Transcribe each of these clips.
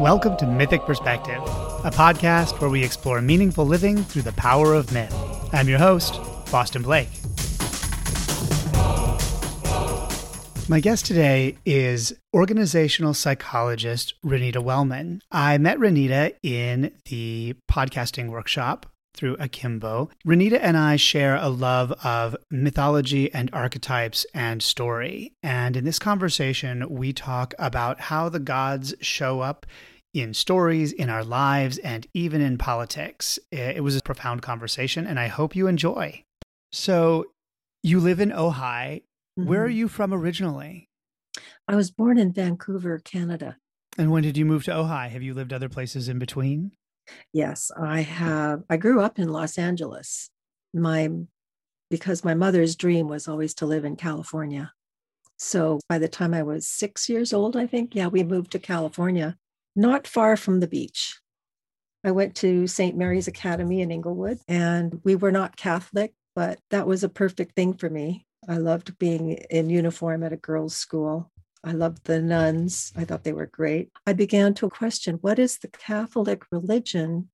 Welcome to Mythic Perspective, a podcast where we explore meaningful living through the power of myth. I'm your host, Boston Blake. My guest today is organizational psychologist Renita Wellman. I met Renita in the podcasting workshop through Akimbo. Renita and I share a love of mythology and archetypes and story. And in this conversation, we talk about how the gods show up in stories, in our lives, and even in politics. It was a profound conversation, and I hope you enjoy. So, you live in Ojai. Mm-hmm. Where are mm-hmm. you from originally? I was born in Vancouver, Canada. And when did you move to Ojai? Have you lived other places in between? Yes, I have. I grew up in Los Angeles. My because my mother's dream was always to live in California. So by the time I was 6 years old, I think, yeah, we moved to California, not far from the beach. I went to St. Mary's Academy in Inglewood and we were not Catholic, but that was a perfect thing for me. I loved being in uniform at a girls' school. I loved the nuns. I thought they were great. I began to question what is the Catholic religion?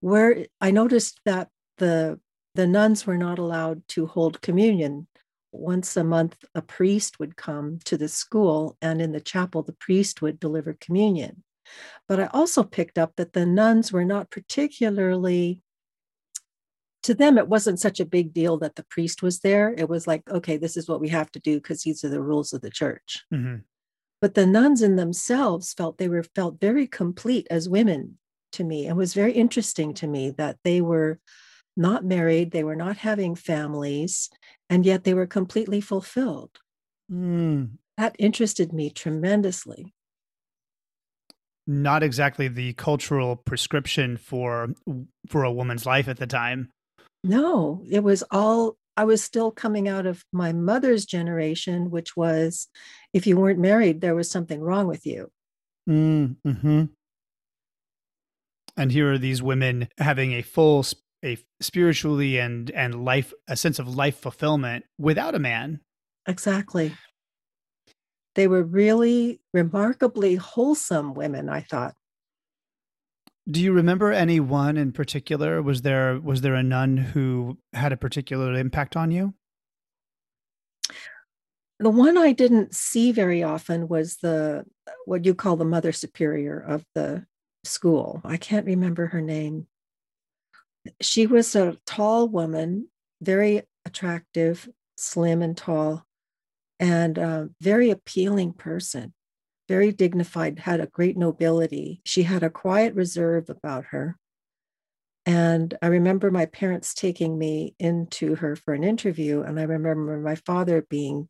Where I noticed that the the nuns were not allowed to hold communion. Once a month, a priest would come to the school, and in the chapel, the priest would deliver communion. But I also picked up that the nuns were not particularly to them it wasn't such a big deal that the priest was there. It was like okay this is what we have to do because these are the rules of the church. Mm-hmm. but the nuns in themselves felt they were felt very complete as women to me. And was very interesting to me that they were not married they were not having families and yet they were completely fulfilled. Mm. that interested me tremendously. Not exactly the cultural prescription for for a woman's life at the time no, it was all, I was still coming out of my mother's generation, which was if you weren't married, there was something wrong with you. Mm, hmm And here are these women having a full, a spiritually and and life, a sense of life fulfillment without a man. Exactly. They were really remarkably wholesome women, I thought. Do you remember any one in particular? Was there was there a nun who had a particular impact on you? The one I didn't see very often was the what you call the mother superior of the school. I can't remember her name. She was a tall woman, very attractive, slim and tall, and a very appealing person very dignified, had a great nobility. She had a quiet reserve about her. And I remember my parents taking me into her for an interview. And I remember my father being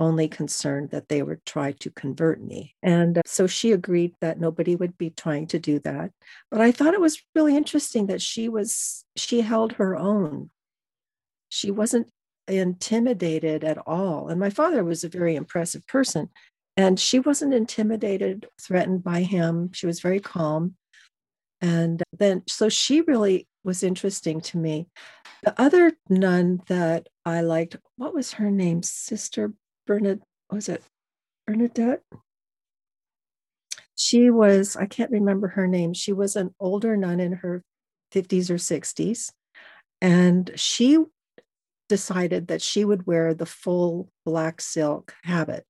only concerned that they would try to convert me. And uh, so she agreed that nobody would be trying to do that. But I thought it was really interesting that she was, she held her own. She wasn't intimidated at all. And my father was a very impressive person. And she wasn't intimidated, threatened by him. She was very calm. And then, so she really was interesting to me. The other nun that I liked, what was her name? Sister Bernadette, was it Bernadette? She was, I can't remember her name. She was an older nun in her 50s or 60s. And she decided that she would wear the full black silk habit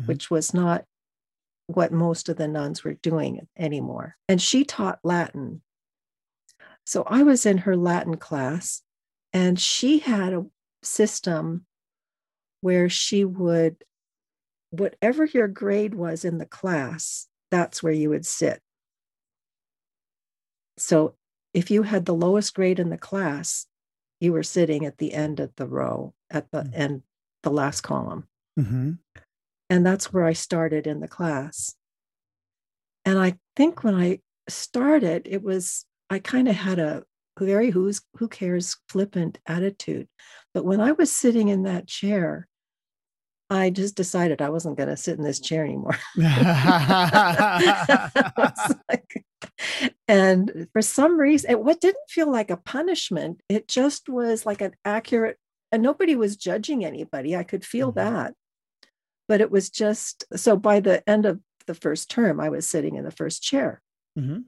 mm-hmm. which was not what most of the nuns were doing anymore. And she taught Latin. So I was in her Latin class, and she had a system where she would, whatever your grade was in the class, that's where you would sit. So if you had the lowest grade in the class, you were sitting at the end of the row, at the mm-hmm. end, the last column. Mm-hmm. And that's where I started in the class. And I think when I started, it was, I kind of had a very who's who cares flippant attitude. But when I was sitting in that chair, I just decided I wasn't going to sit in this chair anymore. like, and for some reason, it what didn't feel like a punishment. It just was like an accurate, and nobody was judging anybody. I could feel mm-hmm. that but it was just so by the end of the first term, I was sitting in the first chair. Mm-hmm.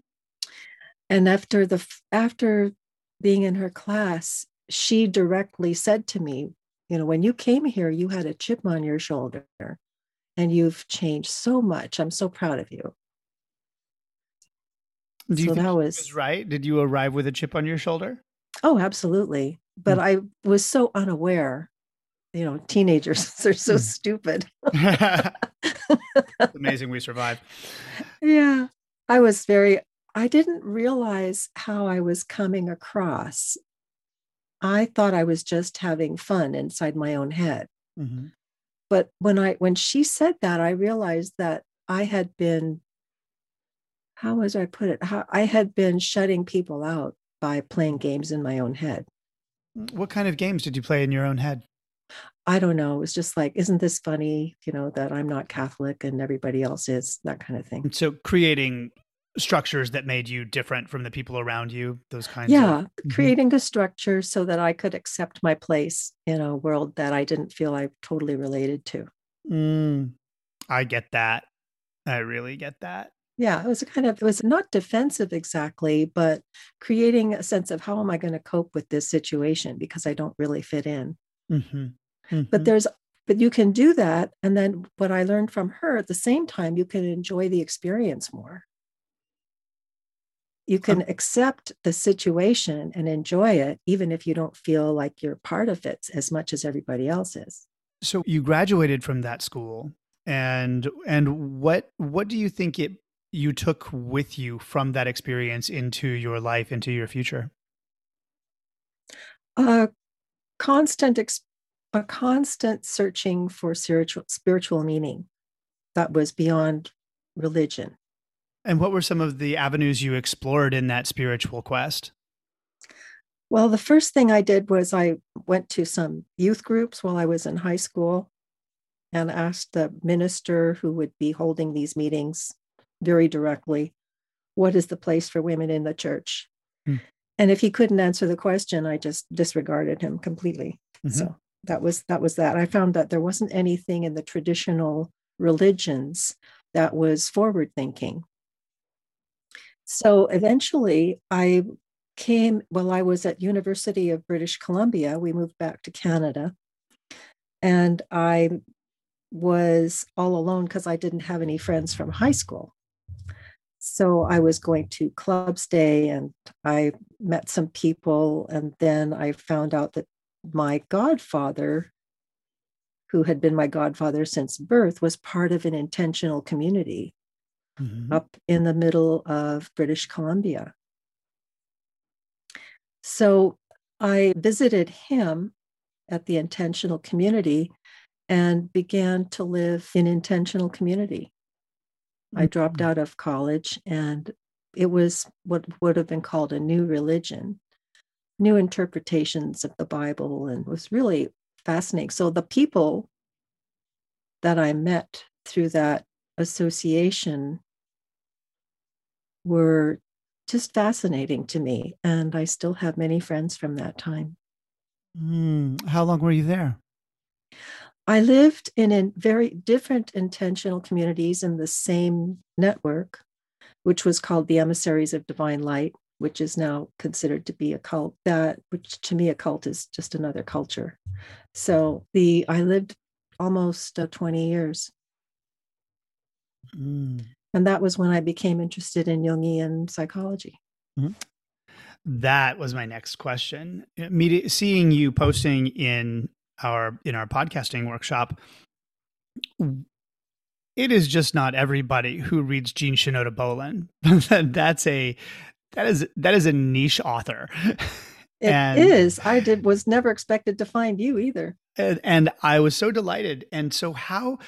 And after the after being in her class, she directly said to me, you know, when you came here, you had a chip on your shoulder and you've changed so much. I'm so proud of you. Do you so think that was, was right? Did you arrive with a chip on your shoulder? oh, absolutely. But I was so unaware. You know, teenagers they're so Mm. stupid. it's amazing we survived. yeah. I was very, I didn't realize how I was coming across. I thought I was just having fun inside my own head. Mhm. But when I when she said that, I realized that I had been, how was I put it? How I had been shutting people out by playing games in my own head. What kind of games did you play in your own head? I don't know. It was just like, isn't this funny? You know, that I'm not Catholic and everybody else is, that kind of thing. And so creating structures that made you different from the people around you, those kinds Yeah, of Mhm. creating a structure so that I could accept my place in a world that I didn't feel I totally related to. Mm, I get that. I really get that. Yeah, it was a kind of, it was not defensive exactly, but creating a sense of how am I going to cope with this situation because I don't really fit in. Mhm. But there's, but you can do that. And then what I learned from her at the same time, you can enjoy the experience more. You can accept the situation and enjoy it, even if you don't feel like you're part of it as much as everybody else is. So you graduated from that school, and and what what do you think it you took with you from that experience into your life, into your future? a constant ex- a constant searching for spiritual spiritual meaning that was beyond religion And what were some of the avenues you explored in that spiritual quest? well the first thing i did was i went to some youth groups while i was in high school and asked the minister who would be holding these meetings very directly what is the place for women in the church Hmm. and if he couldn't answer the question i just disregarded him completely Mhm. so that was that was that. I found that there wasn't anything in the traditional religions that was forward thinking. So eventually i came while i was at university of british columbia. We moved back to canada. And i was all alone because i didn't have any friends from high school. So i was going to clubs day and i met some people and then i found out that my godfather who had been my godfather since birth was part of an intentional community Mhm. up in the middle of British Columbia. So I visited him at the intentional community and began to live in intentional community. I dropped Mhm. out of college and it was what would have been called a new religion, new interpretations of the Bible, and was really fascinating. So the people that I met through that association were just fascinating to me. And I still have many friends from that time. Mm, How long were you there? I lived in, in very different intentional communities in the same network, which was called the Emissaries of Divine Light, which is now considered to be a cult. That, which to me, a cult is just another culture. So the I lived almost uh, 20 years. Mm. And that was when I became interested in Jungian psychology. That was my next question. Immedi- seeing you posting in our in our podcasting workshop, it is just not everybody who reads Jean Shinoda Bolen. That's a that is that is a niche author. It And- is. I did was never expected to find you either. and, and I was so delighted. And so how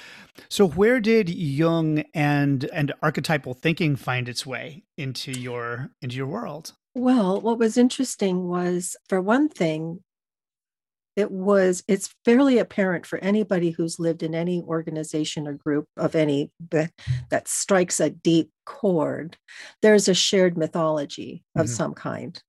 so where did Jung and and archetypal thinking find its way into your into your world? Well, what was interesting was, for one thing, it was it's fairly apparent for anybody who's lived in any organization or group of any that, that strikes a deep chord. There's a shared mythology of Mhm. some kind.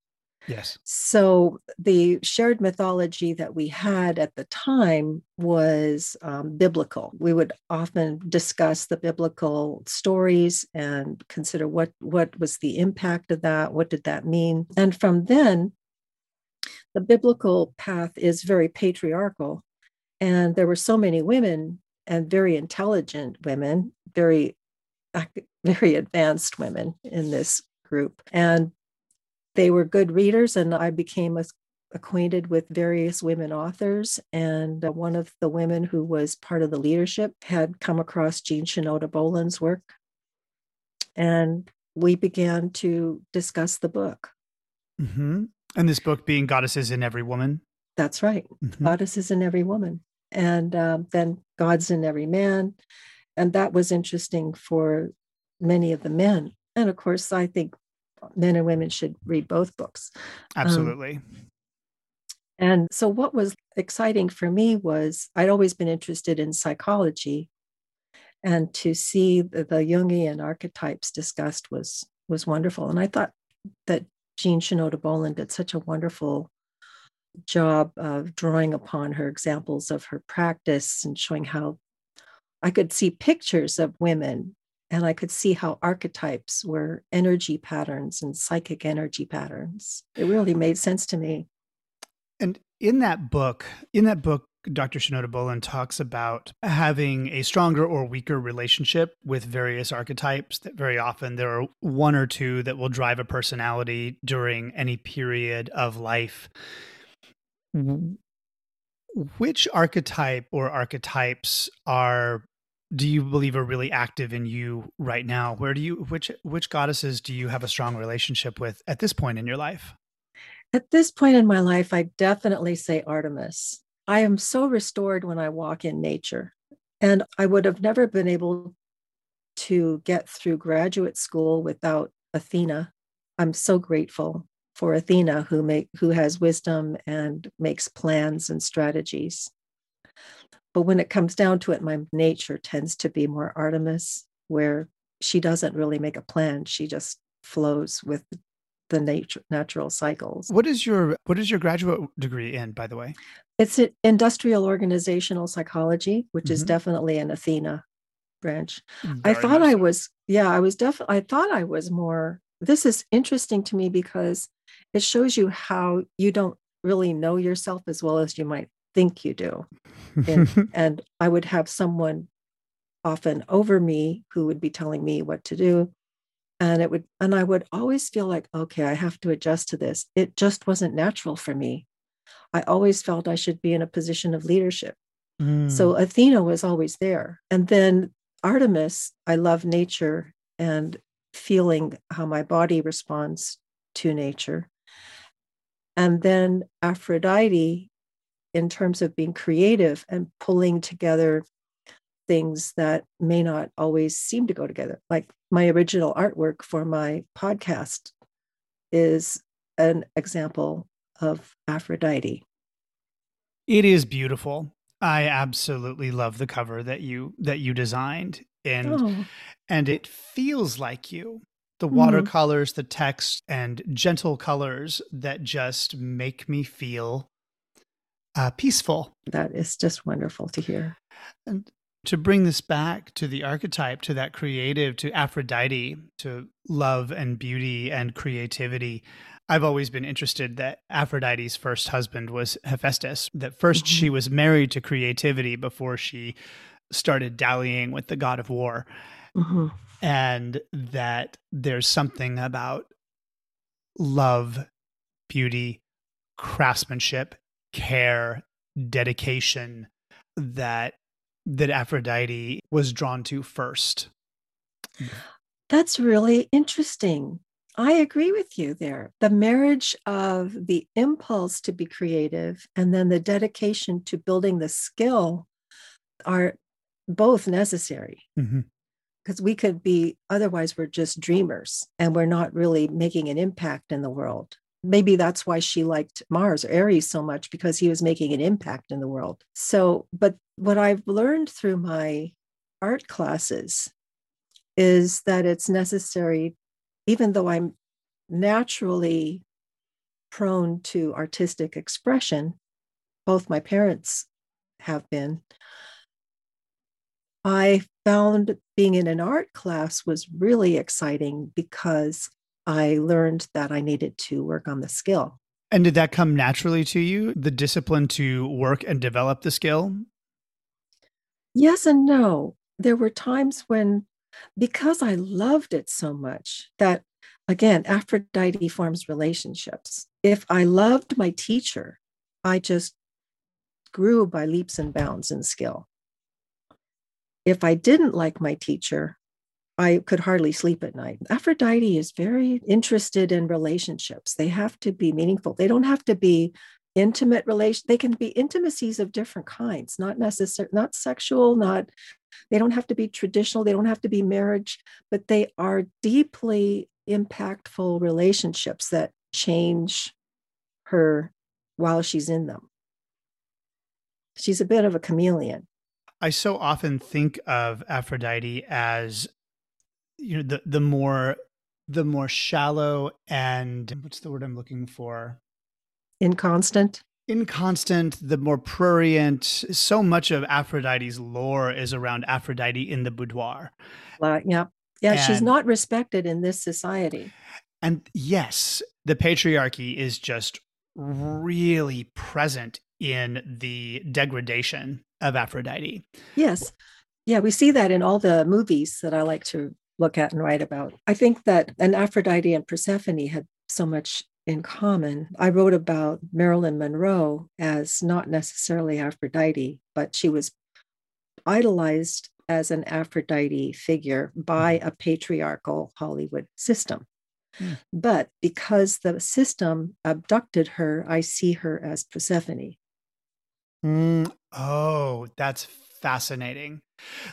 Yes. So the shared mythology that we had at the time was um, biblical. We would often discuss the biblical stories and consider what what was the impact of that, what did that mean, and from then, the biblical path is very patriarchal, and there were so many women and very intelligent women, very very advanced women in this group. And they were good readers, and I became a, acquainted with various women authors. And one of the women who was part of the leadership had come across Jean Shinoda Bolen's work. And we began to discuss the book. Mm-hmm. And this book being Goddesses in Every Woman? That's right. Mm-hmm. Goddesses in Every Woman. And um, then Gods in Every Man. And that was interesting for many of the men. And of course, I think men and women should read both books. Um, Absolutely. Um, and so, what was exciting for me was I'd always been interested in psychology, and to see the, the Jungian archetypes discussed was was wonderful. And I thought that Jean Shinoda Bolen did such a wonderful job of drawing upon her examples of her practice and showing how I could see pictures of women and I could see how archetypes were energy patterns and psychic energy patterns. It really made sense to me. And in that book, in that book, Dr. Shinoda Bolen talks about having a stronger or weaker relationship with various archetypes. That very often there are one or two that will drive a personality during any period of life. Which archetype or archetypes are do you believe are really active in you right now? Where do you which which goddesses do you have a strong relationship with at this point in your life? At this point in my life, I definitely say Artemis. I am so restored when I walk in nature. And I would have never been able to get through graduate school without Athena. I'm so grateful for Athena who make who has wisdom and makes plans and strategies. But when it comes down to it, my nature tends to be more Artemis, where she doesn't really make a plan. She just flows with the nature natural cycles. What is your what is your graduate degree in, by the way? It's industrial organizational psychology, which mm-hmm. is definitely an Athena branch. Very I thought I was, yeah, I was definitely, I thought I was more. This is interesting to me because it shows you how you don't really know yourself as well as you might think you do. And, and I would have someone often over me who would be telling me what to do. And it would, and I would always feel like, okay, I have to adjust to this. It just wasn't natural for me. I always felt I should be in a position of leadership. Mm. So Athena was always there. And then Artemis, I love nature and feeling how my body responds to nature. And then Aphrodite in terms of being creative and pulling together things that may not always seem to go together. Like my original artwork for my podcast is an example of Aphrodite. It is beautiful. I absolutely love the cover that you that you designed and oh. and it feels like you. The mm-hmm. watercolors, mm. the text and gentle colors that just make me feel uh, peaceful. That is just wonderful to hear. And to bring this back to the archetype, to that creative, to Aphrodite, to love and beauty and creativity. I've always been interested that Aphrodite's first husband was Hephaestus, that 1st mm-hmm. she was married to creativity before she started dallying with the god of war. Mm-hmm. And that there's something about love, beauty, craftsmanship, care, dedication that that Aphrodite was drawn to first. That's really interesting. I agree with you there. The marriage of the impulse to be creative and then the dedication to building the skill are both necessary. Mm-hmm because we could be otherwise we're just dreamers and we're not really making an impact in the world maybe that's why she liked Mars or Ares so much because he was making an impact in the world. So, but what I've learned through my art classes is that it's necessary, even though I'm naturally prone to artistic expression. Both my parents have been. I found being in an art class was really exciting because I learned that I needed to work on the skill. And did that come naturally to you, the discipline to work and develop the skill? Yes and no. There were times when, because I loved it so much, that again, Aphrodite forms relationships. If I loved my teacher, I just grew by leaps and bounds in skill. If I didn't like my teacher, I could hardly sleep at night. Aphrodite is very interested in relationships. They have to be meaningful. They don't have to be intimate relation they can be intimacies of different kinds not necessary not sexual not they don't have to be traditional they don't have to be marriage but they are deeply impactful relationships that change her while she's in them she's a bit of a chameleon i so often think of aphrodite as you know the the more the more shallow and what's the word i'm looking for? Inconstant? Inconstant the more prurient. So much of aphrodite's lore is around aphrodite in the boudoir. Uh, yeah. Yeah and, she's not respected in this society. And yes the patriarchy is just really present in the degradation of aphrodite. Yes. Yeah we see that in all the movies that i like to look at and write about i think that an aphrodite and persephone had so much in common. I wrote about Marilyn Monroe as not necessarily Aphrodite, but she was idolized as an Aphrodite figure by mm-hmm. a patriarchal Hollywood system. Mm. But because the system abducted her, I see her as Persephone. Mm. Oh, that's fascinating.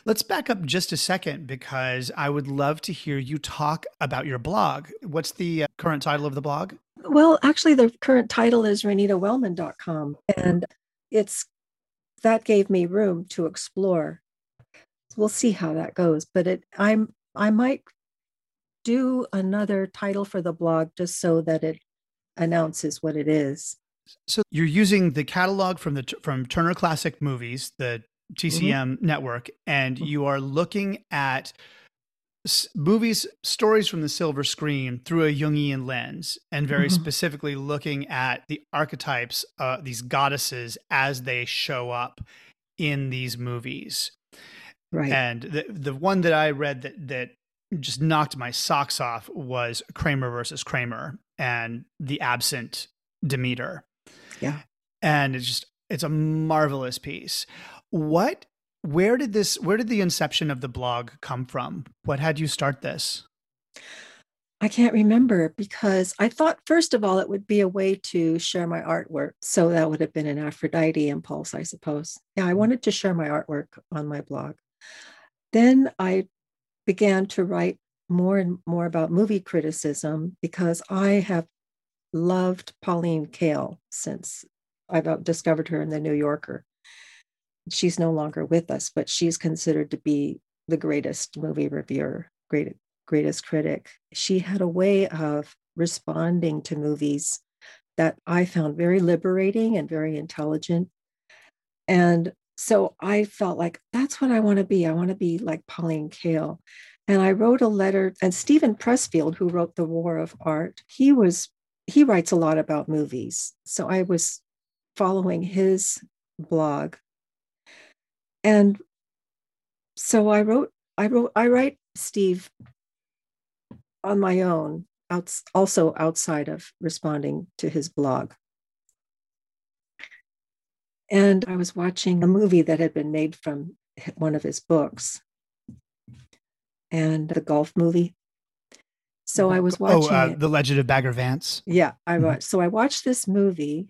Let's back up just a second because I would love to hear you talk about your blog. What's the uh, current title of the blog? Well, actually, the current title is renitawellman.com. And it's that gave me room to explore. We'll see how that goes. But it I'm I might do another title for the blog just so that it announces what it is. So you're using the catalog from the from Turner Classic Movies, the TCM mm-hmm. network, and mm-hmm. you are looking at movies stories from the silver screen through a jungian lens and very mm-hmm. specifically looking at the archetypes uh, these goddesses as they show up in these movies right and the the one that i read that that just knocked my socks off was kramer versus kramer and the absent demeter yeah and it's just it's a marvelous piece what where did this where did the inception of the blog come from? What had you start this? I can't remember because i thought first of all it would be a way to share my artwork. So that would have been an aphrodite impulse i suppose. Yeah i hmm. wanted to share my artwork on my blog. Then i began to write more and more about movie criticism because i have loved pauline kael since i've discovered her in the new yorker she's no longer with us, but she's considered to be the greatest movie reviewer, great, greatest critic. She had a way of responding to movies that I found very liberating and very intelligent. And so I felt like that's what I want to be. I want to be like Pauline Kael. And I wrote a letter, and Steven Pressfield, who wrote The War of Art, he was he writes a lot about movies. So I was following his blog and so I wrote, I wrote, I write Steve on my own, out, also outside of responding to his blog. And I was watching a movie that had been made from one of his books, and the golf movie. So I was watching. Oh, uh, The Legend of Bagger Vance. Yeah, I mm-hmm. watched. So I watched this movie,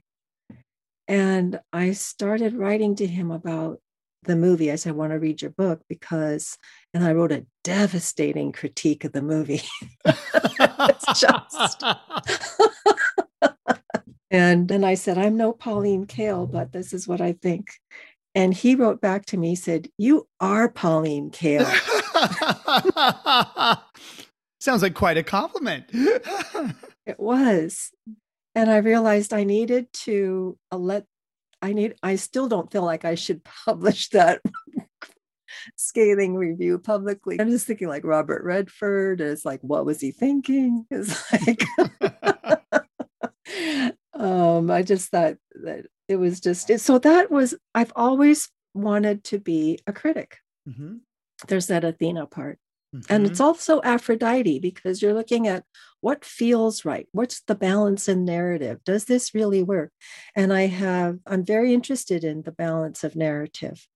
and I started writing to him about the movie. I said, I want to read your book because, and I wrote a devastating critique of the movie. it's just. and then I said, I'm no Pauline Kael, but this is what I think. And he wrote back to me, said, You are Pauline Kael. Sounds like quite a compliment. it was. and I realized I needed to uh, let I need I still don't feel like I should publish that scathing review publicly. I'm just thinking like Robert Redford is like, what was he thinking? It's like um, I just thought that it was just it, so that was I've always wanted to be a critic. Mm-hmm. There's that Athena part. Mm-hmm. And it's also Aphrodite because you're looking at what feels right. What's the balance in narrative? Does this really work? And I have, I'm very interested in the balance of narrative.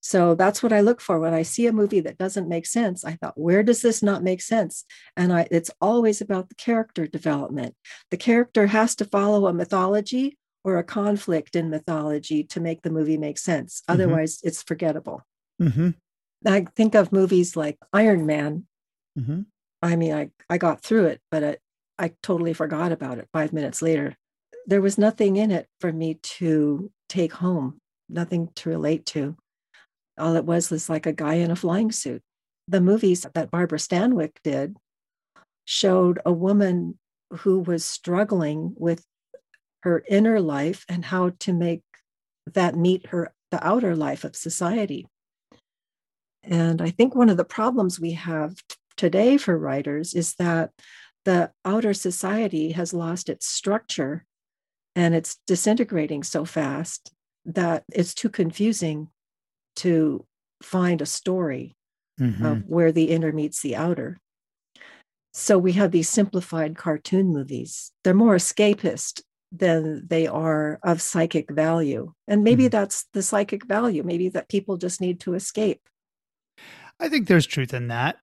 So that's what I look for when I see a movie that doesn't make sense. I thought, where does this not make sense? And I, it's always about the character development. The character has to follow a mythology or a conflict in mythology to make the movie make sense. Mm-hmm. Otherwise, it's forgettable. Mm-hmm. I think of movies like Iron Man. Mm-hmm. I mean, I, I got through it, but it, I totally forgot about it five minutes later. There was nothing in it for me to take home, nothing to relate to. All it was was like a guy in a flying suit. The movies that Barbara Stanwyck did showed a woman who was struggling with her inner life and how to make that meet her the outer life of society and I think one of the problems we have today for writers is that the outer society has lost its structure and it's disintegrating so fast that it's too confusing to find a story mm-hmm. of where the inner meets the outer. So we have these simplified cartoon movies. They're more escapist than they are of psychic value. And maybe mm-hmm. that's the psychic value, maybe that people just need to escape. I think there's truth in that.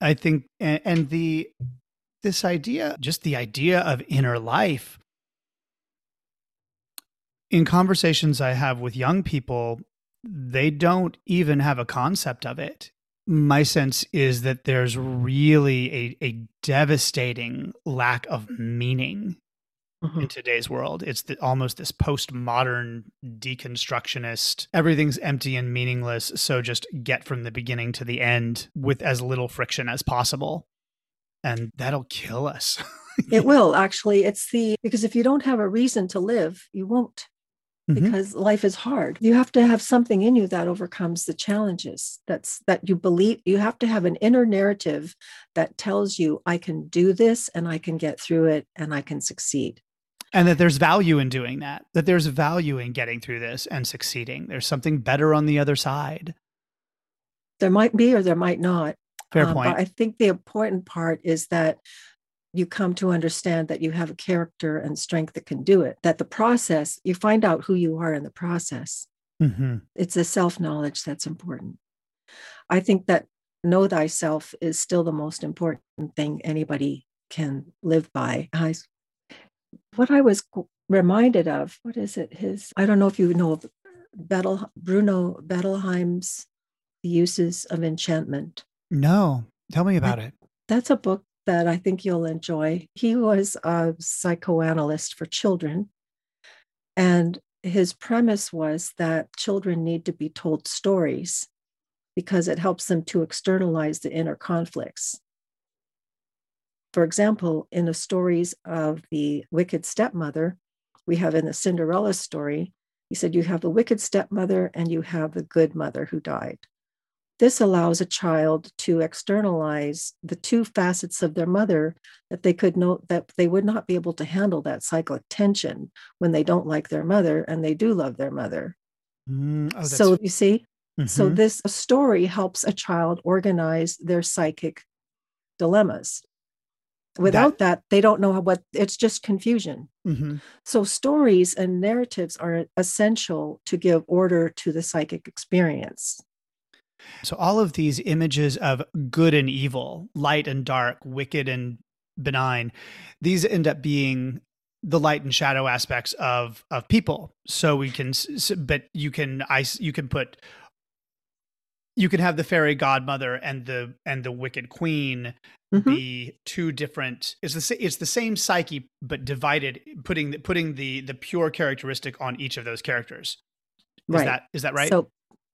I think, and, the this idea, just the idea of inner life. In conversations I have with young people, they don't even have a concept of it. My sense is that there's really a, a devastating lack of meaning mm-hmm. in today's world. It's the, almost this postmodern deconstructionist, everything's empty and meaningless. So just get from the beginning to the end with as little friction as possible. And that'll kill us. it will actually. It's the because if you don't have a reason to live, you won't. Mm-hmm. Because life is hard. You have to have something in you that overcomes the challenges. That's that you believe you have to have an inner narrative that tells you, I can do this and I can get through it and I can succeed and that there's value in doing that that there's value in getting through this and succeeding. There's something better on the other side. There might be or there might not. Fair uh, point. I think the important part is that you come to understand that you have a character and strength that can do it that the process you find out who you are in the process. Mm-hmm. it's the self-knowledge that's important. I think that know thyself is still the most important thing anybody can live by. I what I was reminded of, what is it? His, I don't know if you know of Bettel, Bruno Bettelheim's The Uses of Enchantment. No, tell me about it. That's a book that I think you'll enjoy. He was a psychoanalyst for children. And his premise was that children need to be told stories because it helps them to externalize the inner conflicts. For example, in the stories of the wicked stepmother, we have in the Cinderella story, he said, You have the wicked stepmother and you have the good mother who died. This allows a child to externalize the two facets of their mother that they could know that they would not be able to handle that cyclic tension when they don't like their mother and they do love their mother. Mm, oh, so you see, mm-hmm. so this story helps a child organize their psychic dilemmas without that, that, they don't know what it's just confusion. Mm-hmm. so stories and narratives are essential to give order to the psychic experience. So all of these images of good and evil light and dark wicked and benign these end up being the light and shadow aspects of of people. So we can but you can i you can put you can have the fairy godmother and the and the wicked queen mm-hmm. be two different it's the it's the same psyche but divided putting the, putting the the pure characteristic on each of those characters is right. that is that right so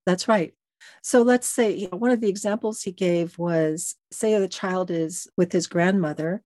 that's right so let's say you know, one of the examples he gave was say the child is with his grandmother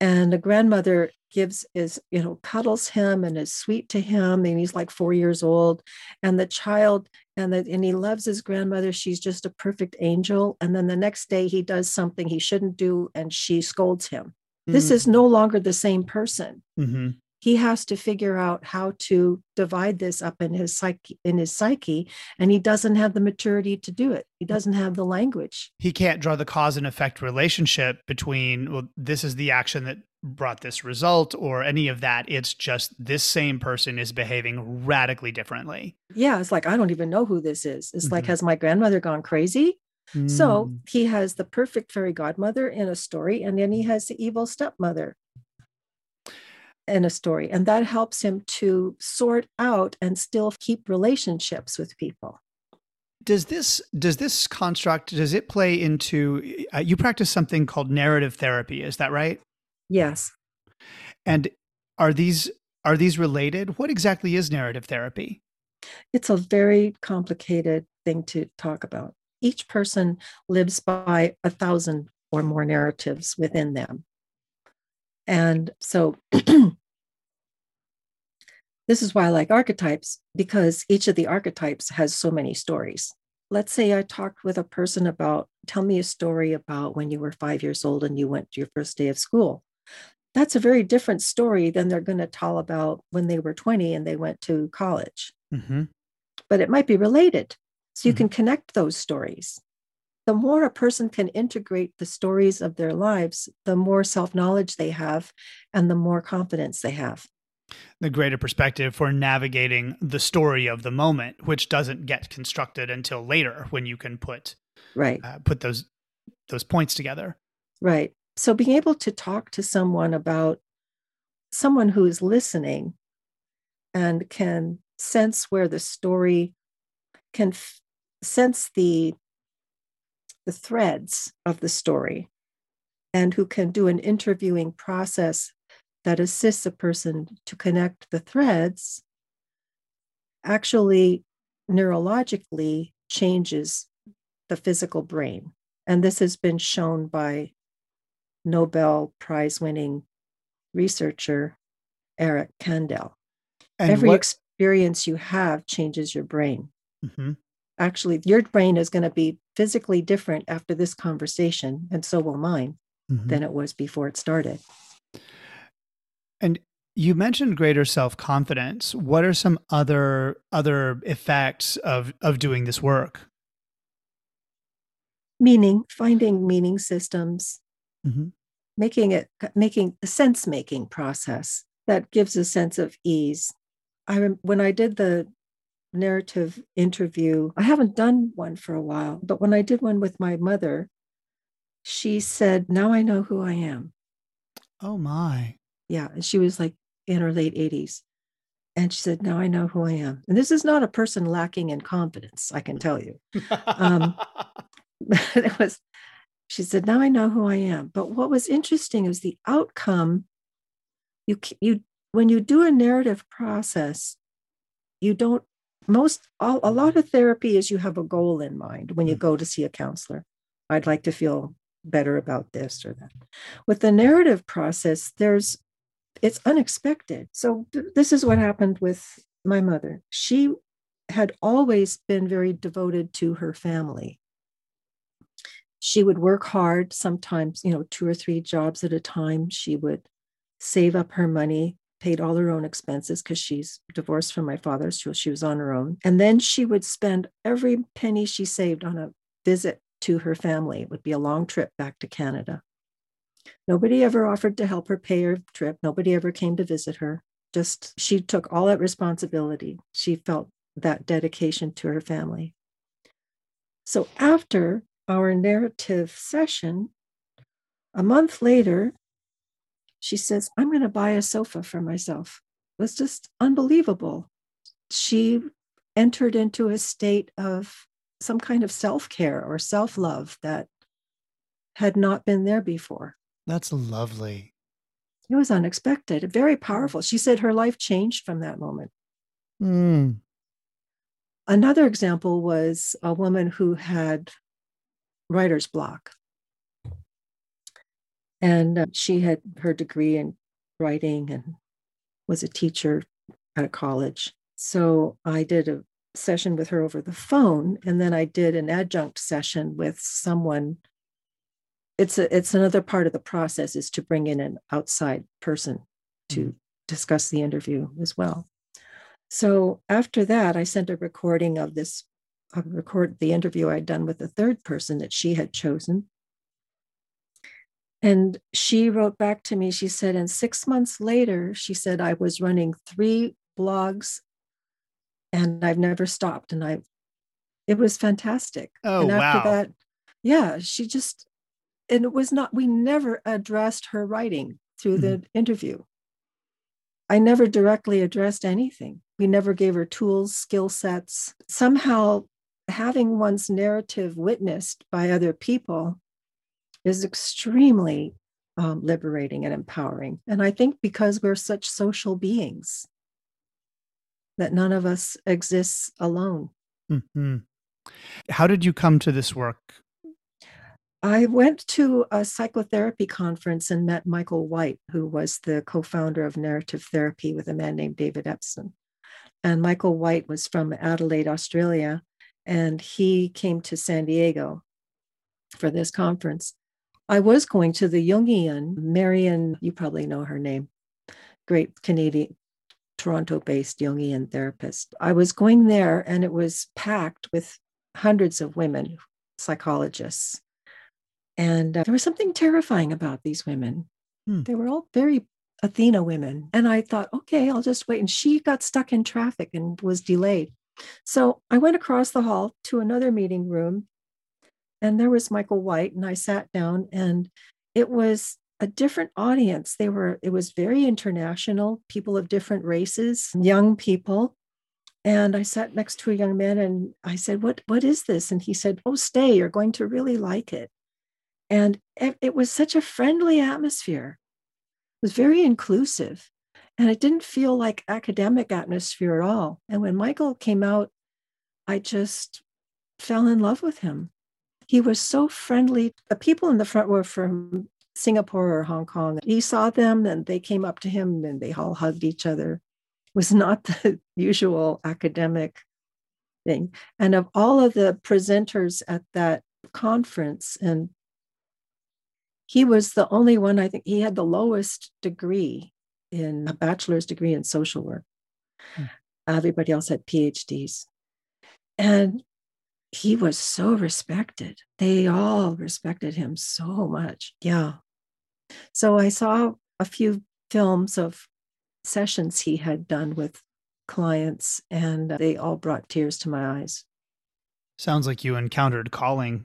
and the grandmother gives is you know cuddles him and is sweet to him and he's like four years old and the child and the, and he loves his grandmother. She's just a perfect angel. And then the next day he does something he shouldn't do and she scolds him. Mm-hmm. this is no longer the same person. Mm-hmm he has to figure out how to divide this up in his psyche in his psyche and he doesn't have the maturity to do it. He doesn't have the language. He can't draw the cause and effect relationship between well this is the action that brought this result or any of that. It's just this same person is behaving radically differently. Yeah it's like i don't even know who this is. It's mm-hmm. like has my grandmother gone crazy? Mm. so he has the perfect fairy godmother in a story and then he has the evil stepmother in a story. And that helps him to sort out and still keep relationships with people. Does this does this construct does it play into uh, you practice something called narrative therapy is that right? Yes. And are these are these related? What exactly is narrative therapy? It's a very complicated thing to talk about. Each person lives by a thousand or more narratives within them. And so this is why I like archetypes because each of the archetypes has so many stories. Let's say I talked with a person about, tell me a story about when you were five years old and you went to your first day of school. That's a very different story than they're going to tell about when they were 20 and they went to college. Mm-hmm. But it might be related. So you mm-hmm. can connect those stories the more a person can integrate the stories of their lives, the more self knowledge they have and the more confidence they have. The greater perspective for navigating the story of the moment, which doesn't get constructed until later when you can put right uh, put those those points together. Right. So being able to talk to someone about someone who is listening and can sense where the story can f- sense the the threads of the story and who can do an interviewing process that assists a person to connect the threads actually neurologically changes the physical brain. And this has been shown by Nobel Prize winning researcher Eric Kandel. And Every what... experience you have changes your brain. Mm-hmm actually your brain is going to be physically different after this conversation and so will mine mm-hmm. than it was before it started and you mentioned greater self-confidence what are some other other effects of of doing this work meaning finding meaning systems mm-hmm. making it making a sense making process that gives a sense of ease i when i did the narrative interview. I haven't done one for a while, but when I did one with my mother, she said, Now I know who I am. Oh, my. Yeah. And she was like in her late 80s. And she said, Now I know who I am. And this is not a person lacking in confidence, I can tell you. Um, it was, she said, Now I know who I am. But what was interesting is the outcome. You, you, when you do a narrative process, you don't most all, a lot of therapy is you have a goal in mind when you mm. go to see a counselor i'd like to feel better about this or that with the narrative process there's it's unexpected so th- this is what happened with my mother she had always been very devoted to her family she would work hard sometimes you know two or three jobs at a time she would save up her money paid all her own expenses because she's divorced from my father, so she was on her own. And then she would spend every penny she saved on a visit to her family. It would be a long trip back to Canada. Nobody ever offered to help her pay her trip. Nobody ever came to visit her. Just she took all that responsibility. She felt that dedication to her family. So after our narrative session, a month later, she says, I'm going to buy a sofa for myself. It was just unbelievable. She entered into a state of some kind of self care or self love that had not been there before. That's lovely. It was unexpected, very powerful. She said her life changed from that moment. Mm. Another example was a woman who had writer's block And uh, she had her degree in writing and was a teacher at a college. So I did a session with her over the phone, and then I did an adjunct session with someone. It's a it's another part of the process is to bring in an outside person to mm-hmm. discuss the interview as well. So after that, I sent a recording of this, I record the interview I'd done with the third person that she had chosen. And she wrote back to me, she said, and six months later, she said, I was running three blogs and I've never stopped. And I, it was fantastic. Oh, and after wow. that, yeah, she just, and it was not, we never addressed her writing through mm-hmm. the interview. I never directly addressed anything. We never gave her tools, skill sets. Somehow, having one's narrative witnessed by other people is extremely um, liberating and empowering. And I think because we're such social beings, that none of us exists alone. Mm-hmm. How did you come to this work? I went to a psychotherapy conference and met Michael White, who was the co founder of narrative therapy with a man named David Epston. And Michael White was from Adelaide, Australia, and he came to San Diego for this conference. I was going to the Jungian, Marion, you probably know her name, great Canadian, Toronto based Jungian therapist. I was going there and it was packed with hundreds of women, psychologists. And uh, there was something terrifying about these women. Hmm. They were all very Athena women. And I thought, okay, I'll just wait. And she got stuck in traffic and was delayed. So I went across the hall to another meeting room, and there was Michael White. And I sat down, and it was a different audience. They were, it was very international, people of different races, young people. And I sat next to a young man and I said, What, what is this? And he said, Oh, stay, you're going to really like it. And it, was such a friendly atmosphere. It was very inclusive. And it didn't feel like academic atmosphere at all. And when Michael came out, I just fell in love with him. He was so friendly. The people in the front were from Singapore or Hong Kong. He saw them and they came up to him and they all hugged each other. It was not the usual academic thing. And of all of the presenters at that conference, and he was the only one, I think he had the lowest degree in a bachelor's degree in social work. Hmm. Everybody else had PhDs. And he was so respected. They all respected him so much. Yeah. So I saw a few films of sessions he had done with clients, and they all brought tears to my eyes. Sounds like you encountered calling.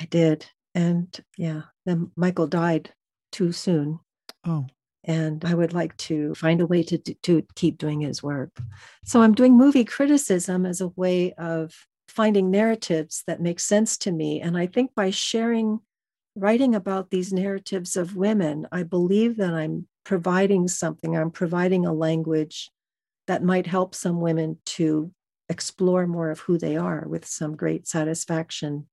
I did. And yeah, then Michael died too soon. Oh. And I would like to find a way to, to keep doing his work. So I'm doing movie criticism as a way of finding narratives that make sense to me. And I think by sharing writing about these narratives of women, I believe that I'm providing something, I'm providing a language that might help some women to explore more of who they are with some great satisfaction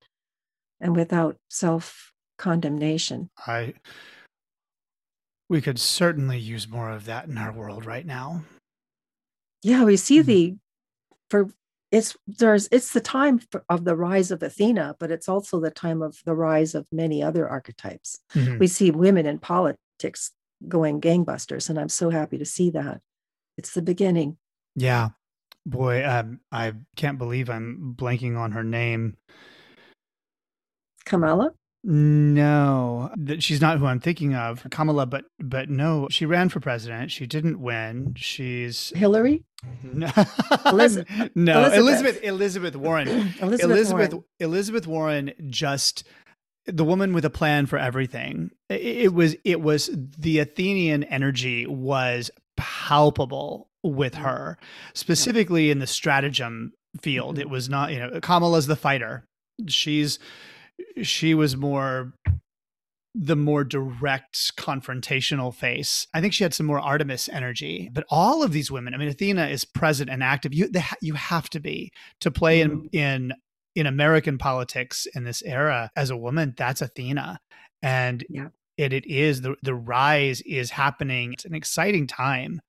and without self condemnation. I we could certainly use more of that in our world right now. Yeah, we see mm-hmm. the for it's there's it's the time of the rise of Athena, but it's also the time of the rise of many other archetypes. Mm-hmm. We see women in politics going gangbusters, and I'm so happy to see that. It's the beginning. Yeah, boy, um, I can't believe I'm blanking on her name. Kamala. No, she's not who I'm thinking of, Kamala. But but no, she ran for president. She didn't win. She's Hillary. No, Elizabeth. no, Elizabeth. Elizabeth Warren. Elizabeth, Elizabeth Warren. Elizabeth Warren just the woman with a plan for everything. It, it was it was the Athenian energy was palpable with her, specifically in the stratagem field. Mm-hmm. It was not you know Kamala's the fighter. She's she was more the more direct confrontational face. I think she had some more Artemis energy. But all of these women, I mean, Athena is present and active. You ha- you have to be to play mm-hmm. in in in American politics in this era as a woman. That's Athena, and yeah. and it is the the rise is happening. It's an exciting time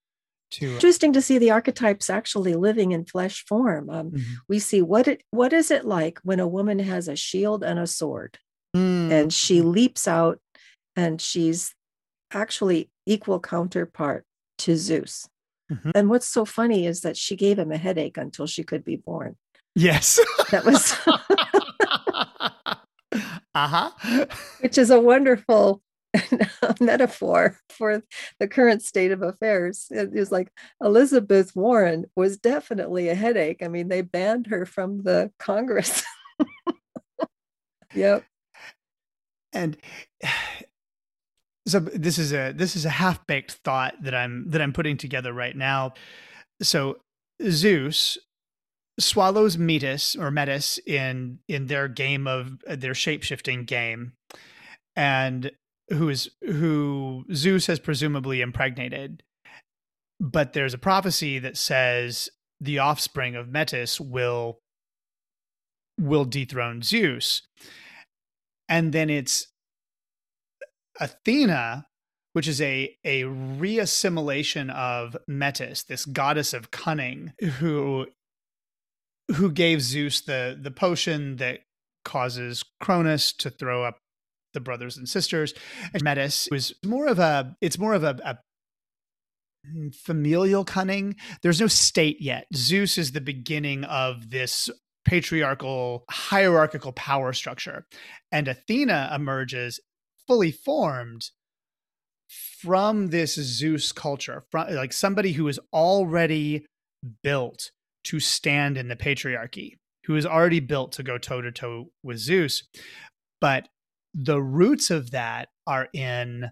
to interesting to see the archetypes actually living in flesh form. Um, mm-hmm. We see what it what is it like when a woman has a shield and a sword, mm-hmm. and she leaps out, and she's actually equal counterpart to Zeus. Mm-hmm. And what's so funny is that she gave him a headache until she could be born. Yes, that was. uh huh. Which is a wonderful metaphor for the current state of affairs. It is like Elizabeth Warren was definitely a headache. I mean, they banned her from the Congress. yep. And so this is a this is a half baked thought that I'm that I'm putting together right now. So Zeus swallows Metis or Metis in in their game of their shape shifting game, and who is who Zeus has presumably impregnated. But there's a prophecy that says the offspring of Metis will will dethrone Zeus. And then it's Athena, which is a a reassimilation of Metis, this goddess of cunning, who who gave Zeus the the potion that causes Cronus to throw up the brothers and sisters. And Metis was more of a, it's more of a, a familial cunning. There's no state yet. Zeus is the beginning of this patriarchal, hierarchical power structure. And Athena emerges fully formed from this Zeus culture, from like somebody who is already built to stand in the patriarchy, who is already built to go toe to toe with Zeus. But the roots of that are in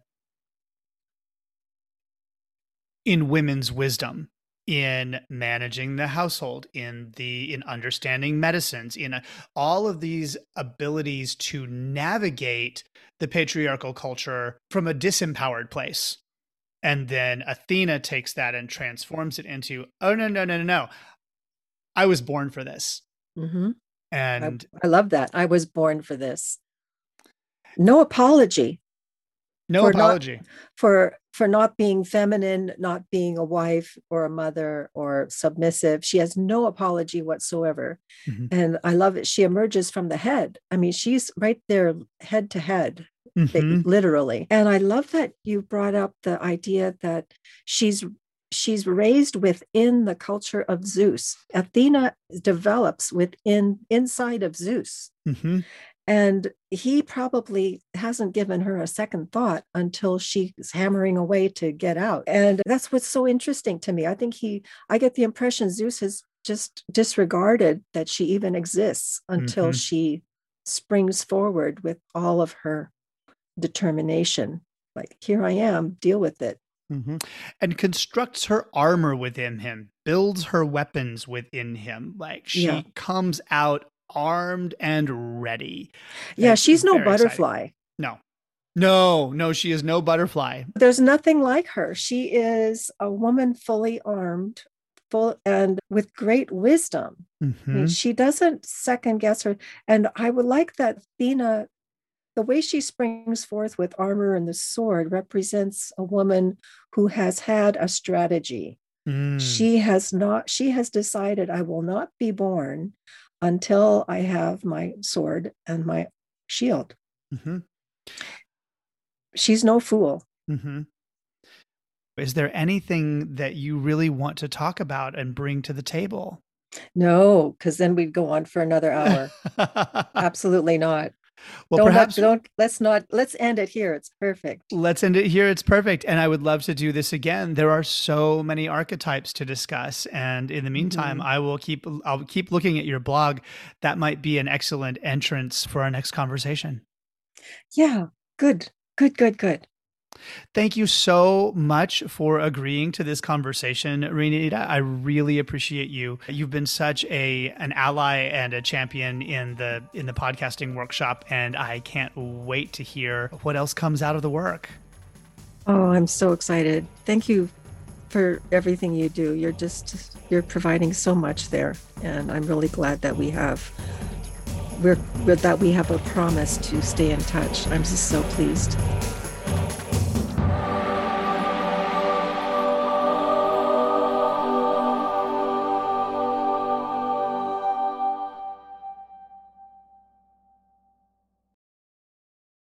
in women's wisdom in managing the household in the in understanding medicines in a, all of these abilities to navigate the patriarchal culture from a disempowered place. And then athena takes that and transforms it into oh no no no no no. I was born for this. Mm-hmm. and I, I love that. I was born for this no apology. No apology not, for for not being feminine not being a wife or a mother or submissive. She has no apology whatsoever. Mm-hmm. and i love it. She emerges from the head. I mean she's right there head to head mm-hmm. literally. And i love that you brought up the idea that she's she's raised within the culture of zeus. Athena develops within inside of zeus. Mm-hmm. And he probably hasn't given her a second thought until she's hammering away to get out. And that's what's so interesting to me. I think he, I get the impression Zeus has just disregarded that she even exists until mm-hmm. she springs forward with all of her determination. Like, here I am, deal with it. Mm-hmm. And constructs her armor within him, builds her weapons within him. Like she yeah. comes out armed and ready. Yeah, she's no butterfly. Exciting. No. No, no, she is no butterfly. There's nothing like her. She is a woman fully armed, full and with great wisdom. Mm-hmm. I mean, she doesn't second guess her. And I would like that Athena, the way she springs forth with armor and the sword represents a woman who has had a strategy. Mm. She has not, she has decided, I will not be born until I have my sword and my shield. Mm-hmm. She's no fool. Mm-hmm. Is there anything that you really want to talk about and bring to the table? No, because then we'd go on for another hour. Absolutely not. Well, don't perhaps have, don't let's not let's end it here. It's perfect. Let's end it here. It's perfect. And I would love to do this again. There are so many archetypes to discuss. And in the meantime, mm-hmm. I will keep I'll keep looking at your blog. That might be an excellent entrance for our next conversation. Yeah, good. Good, good, good. Thank you so much for agreeing to this conversation, Renita. I really appreciate you. You've been such a an ally and a champion in the in the podcasting workshop, and I can't wait to hear what else comes out of the work. Oh, I'm so excited. Thank you for everything you do. You're just you're providing so much there, and I'm really glad that we have we're that we have a promise to stay in touch. I'm just so pleased.